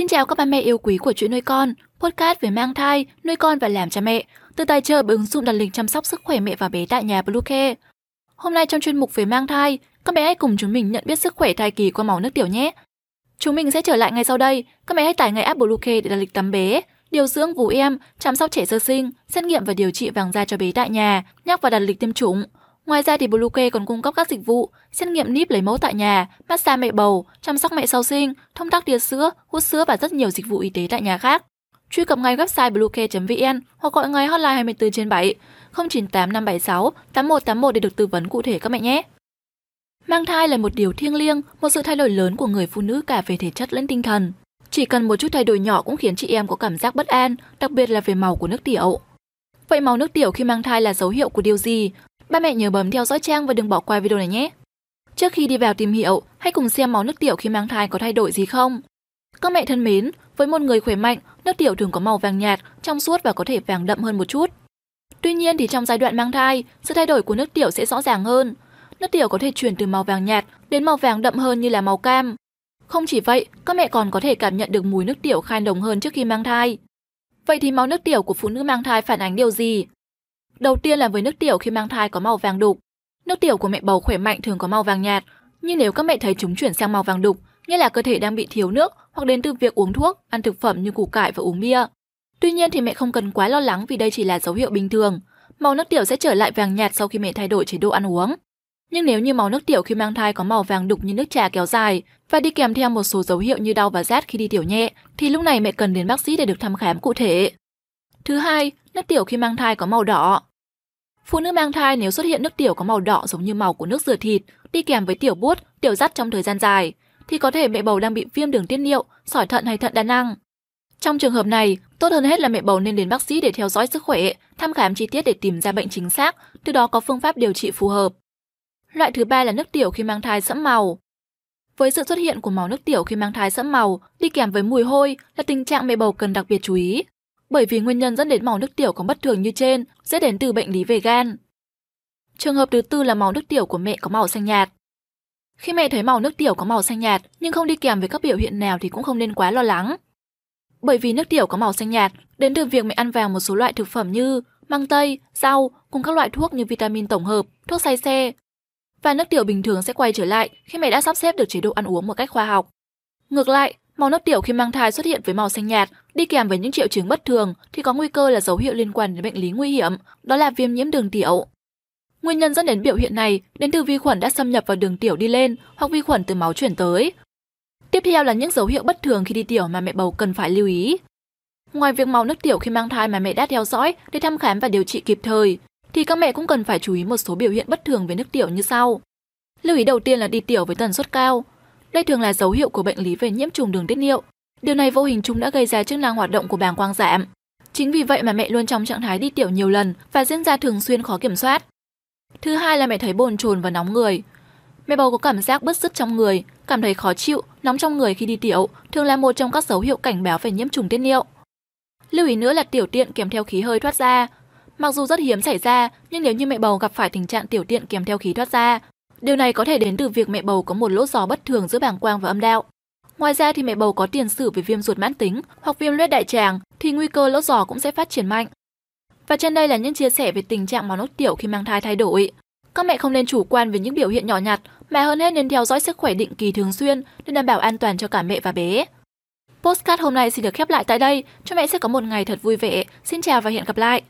Xin chào các ba mẹ yêu quý của chuyện nuôi con, podcast về mang thai, nuôi con và làm cha mẹ, từ tài trợ bởi ứng dụng đặt lịch chăm sóc sức khỏe mẹ và bé tại nhà Bluecare. Hôm nay trong chuyên mục về mang thai, các mẹ hãy cùng chúng mình nhận biết sức khỏe thai kỳ qua màu nước tiểu nhé. Chúng mình sẽ trở lại ngay sau đây, các mẹ hãy tải ngay app Bluecare để đặt lịch tắm bé, điều dưỡng vú em, chăm sóc trẻ sơ sinh, xét nghiệm và điều trị vàng da cho bé tại nhà, nhắc và đặt lịch tiêm chủng. Ngoài ra thì Bluecare còn cung cấp các dịch vụ xét nghiệm níp lấy mẫu tại nhà, massage mẹ bầu, chăm sóc mẹ sau sinh, thông tắc tia sữa, hút sữa và rất nhiều dịch vụ y tế tại nhà khác. Truy cập ngay website bluecare.vn hoặc gọi ngay hotline 24 trên 7 098 576 8181 để được tư vấn cụ thể các mẹ nhé. Mang thai là một điều thiêng liêng, một sự thay đổi lớn của người phụ nữ cả về thể chất lẫn tinh thần. Chỉ cần một chút thay đổi nhỏ cũng khiến chị em có cảm giác bất an, đặc biệt là về màu của nước tiểu. Vậy màu nước tiểu khi mang thai là dấu hiệu của điều gì? Ba mẹ nhớ bấm theo dõi trang và đừng bỏ qua video này nhé. Trước khi đi vào tìm hiểu, hãy cùng xem máu nước tiểu khi mang thai có thay đổi gì không. Các mẹ thân mến, với một người khỏe mạnh, nước tiểu thường có màu vàng nhạt, trong suốt và có thể vàng đậm hơn một chút. Tuy nhiên thì trong giai đoạn mang thai, sự thay đổi của nước tiểu sẽ rõ ràng hơn. Nước tiểu có thể chuyển từ màu vàng nhạt đến màu vàng đậm hơn như là màu cam. Không chỉ vậy, các mẹ còn có thể cảm nhận được mùi nước tiểu khai nồng hơn trước khi mang thai. Vậy thì máu nước tiểu của phụ nữ mang thai phản ánh điều gì? Đầu tiên là với nước tiểu khi mang thai có màu vàng đục. Nước tiểu của mẹ bầu khỏe mạnh thường có màu vàng nhạt, nhưng nếu các mẹ thấy chúng chuyển sang màu vàng đục, nghĩa là cơ thể đang bị thiếu nước hoặc đến từ việc uống thuốc, ăn thực phẩm như củ cải và uống bia. Tuy nhiên thì mẹ không cần quá lo lắng vì đây chỉ là dấu hiệu bình thường. Màu nước tiểu sẽ trở lại vàng nhạt sau khi mẹ thay đổi chế độ ăn uống. Nhưng nếu như máu nước tiểu khi mang thai có màu vàng đục như nước trà kéo dài và đi kèm theo một số dấu hiệu như đau và rát khi đi tiểu nhẹ, thì lúc này mẹ cần đến bác sĩ để được thăm khám cụ thể. Thứ hai, nước tiểu khi mang thai có màu đỏ. Phụ nữ mang thai nếu xuất hiện nước tiểu có màu đỏ giống như màu của nước rửa thịt, đi kèm với tiểu buốt, tiểu dắt trong thời gian dài, thì có thể mẹ bầu đang bị viêm đường tiết niệu, sỏi thận hay thận đa năng. Trong trường hợp này, tốt hơn hết là mẹ bầu nên đến bác sĩ để theo dõi sức khỏe, thăm khám chi tiết để tìm ra bệnh chính xác, từ đó có phương pháp điều trị phù hợp. Loại thứ ba là nước tiểu khi mang thai sẫm màu. Với sự xuất hiện của màu nước tiểu khi mang thai sẫm màu, đi kèm với mùi hôi là tình trạng mẹ bầu cần đặc biệt chú ý bởi vì nguyên nhân dẫn đến màu nước tiểu có bất thường như trên sẽ đến từ bệnh lý về gan. Trường hợp thứ tư là màu nước tiểu của mẹ có màu xanh nhạt. Khi mẹ thấy màu nước tiểu có màu xanh nhạt nhưng không đi kèm với các biểu hiện nào thì cũng không nên quá lo lắng. Bởi vì nước tiểu có màu xanh nhạt đến từ việc mẹ ăn vào một số loại thực phẩm như măng tây, rau cùng các loại thuốc như vitamin tổng hợp, thuốc say xe. Và nước tiểu bình thường sẽ quay trở lại khi mẹ đã sắp xếp được chế độ ăn uống một cách khoa học. Ngược lại, Màu nước tiểu khi mang thai xuất hiện với màu xanh nhạt, đi kèm với những triệu chứng bất thường thì có nguy cơ là dấu hiệu liên quan đến bệnh lý nguy hiểm, đó là viêm nhiễm đường tiểu. Nguyên nhân dẫn đến biểu hiện này đến từ vi khuẩn đã xâm nhập vào đường tiểu đi lên hoặc vi khuẩn từ máu chuyển tới. Tiếp theo là những dấu hiệu bất thường khi đi tiểu mà mẹ bầu cần phải lưu ý. Ngoài việc màu nước tiểu khi mang thai mà mẹ đã theo dõi để thăm khám và điều trị kịp thời, thì các mẹ cũng cần phải chú ý một số biểu hiện bất thường về nước tiểu như sau. Lưu ý đầu tiên là đi tiểu với tần suất cao, đây thường là dấu hiệu của bệnh lý về nhiễm trùng đường tiết niệu. Điều này vô hình chung đã gây ra chức năng hoạt động của bàng quang giảm. Chính vì vậy mà mẹ luôn trong trạng thái đi tiểu nhiều lần và diễn ra thường xuyên khó kiểm soát. Thứ hai là mẹ thấy bồn chồn và nóng người. Mẹ bầu có cảm giác bứt rứt trong người, cảm thấy khó chịu, nóng trong người khi đi tiểu, thường là một trong các dấu hiệu cảnh báo về nhiễm trùng tiết niệu. Lưu ý nữa là tiểu tiện kèm theo khí hơi thoát ra. Mặc dù rất hiếm xảy ra, nhưng nếu như mẹ bầu gặp phải tình trạng tiểu tiện kèm theo khí thoát ra, Điều này có thể đến từ việc mẹ bầu có một lỗ giò bất thường giữa bàng quang và âm đạo. Ngoài ra thì mẹ bầu có tiền sử về viêm ruột mãn tính hoặc viêm loét đại tràng thì nguy cơ lỗ giò cũng sẽ phát triển mạnh. Và trên đây là những chia sẻ về tình trạng máu nốt tiểu khi mang thai thay đổi. Các mẹ không nên chủ quan về những biểu hiện nhỏ nhặt, mà hơn hết nên theo dõi sức khỏe định kỳ thường xuyên để đảm bảo an toàn cho cả mẹ và bé. Postcard hôm nay xin được khép lại tại đây. Cho mẹ sẽ có một ngày thật vui vẻ. Xin chào và hẹn gặp lại.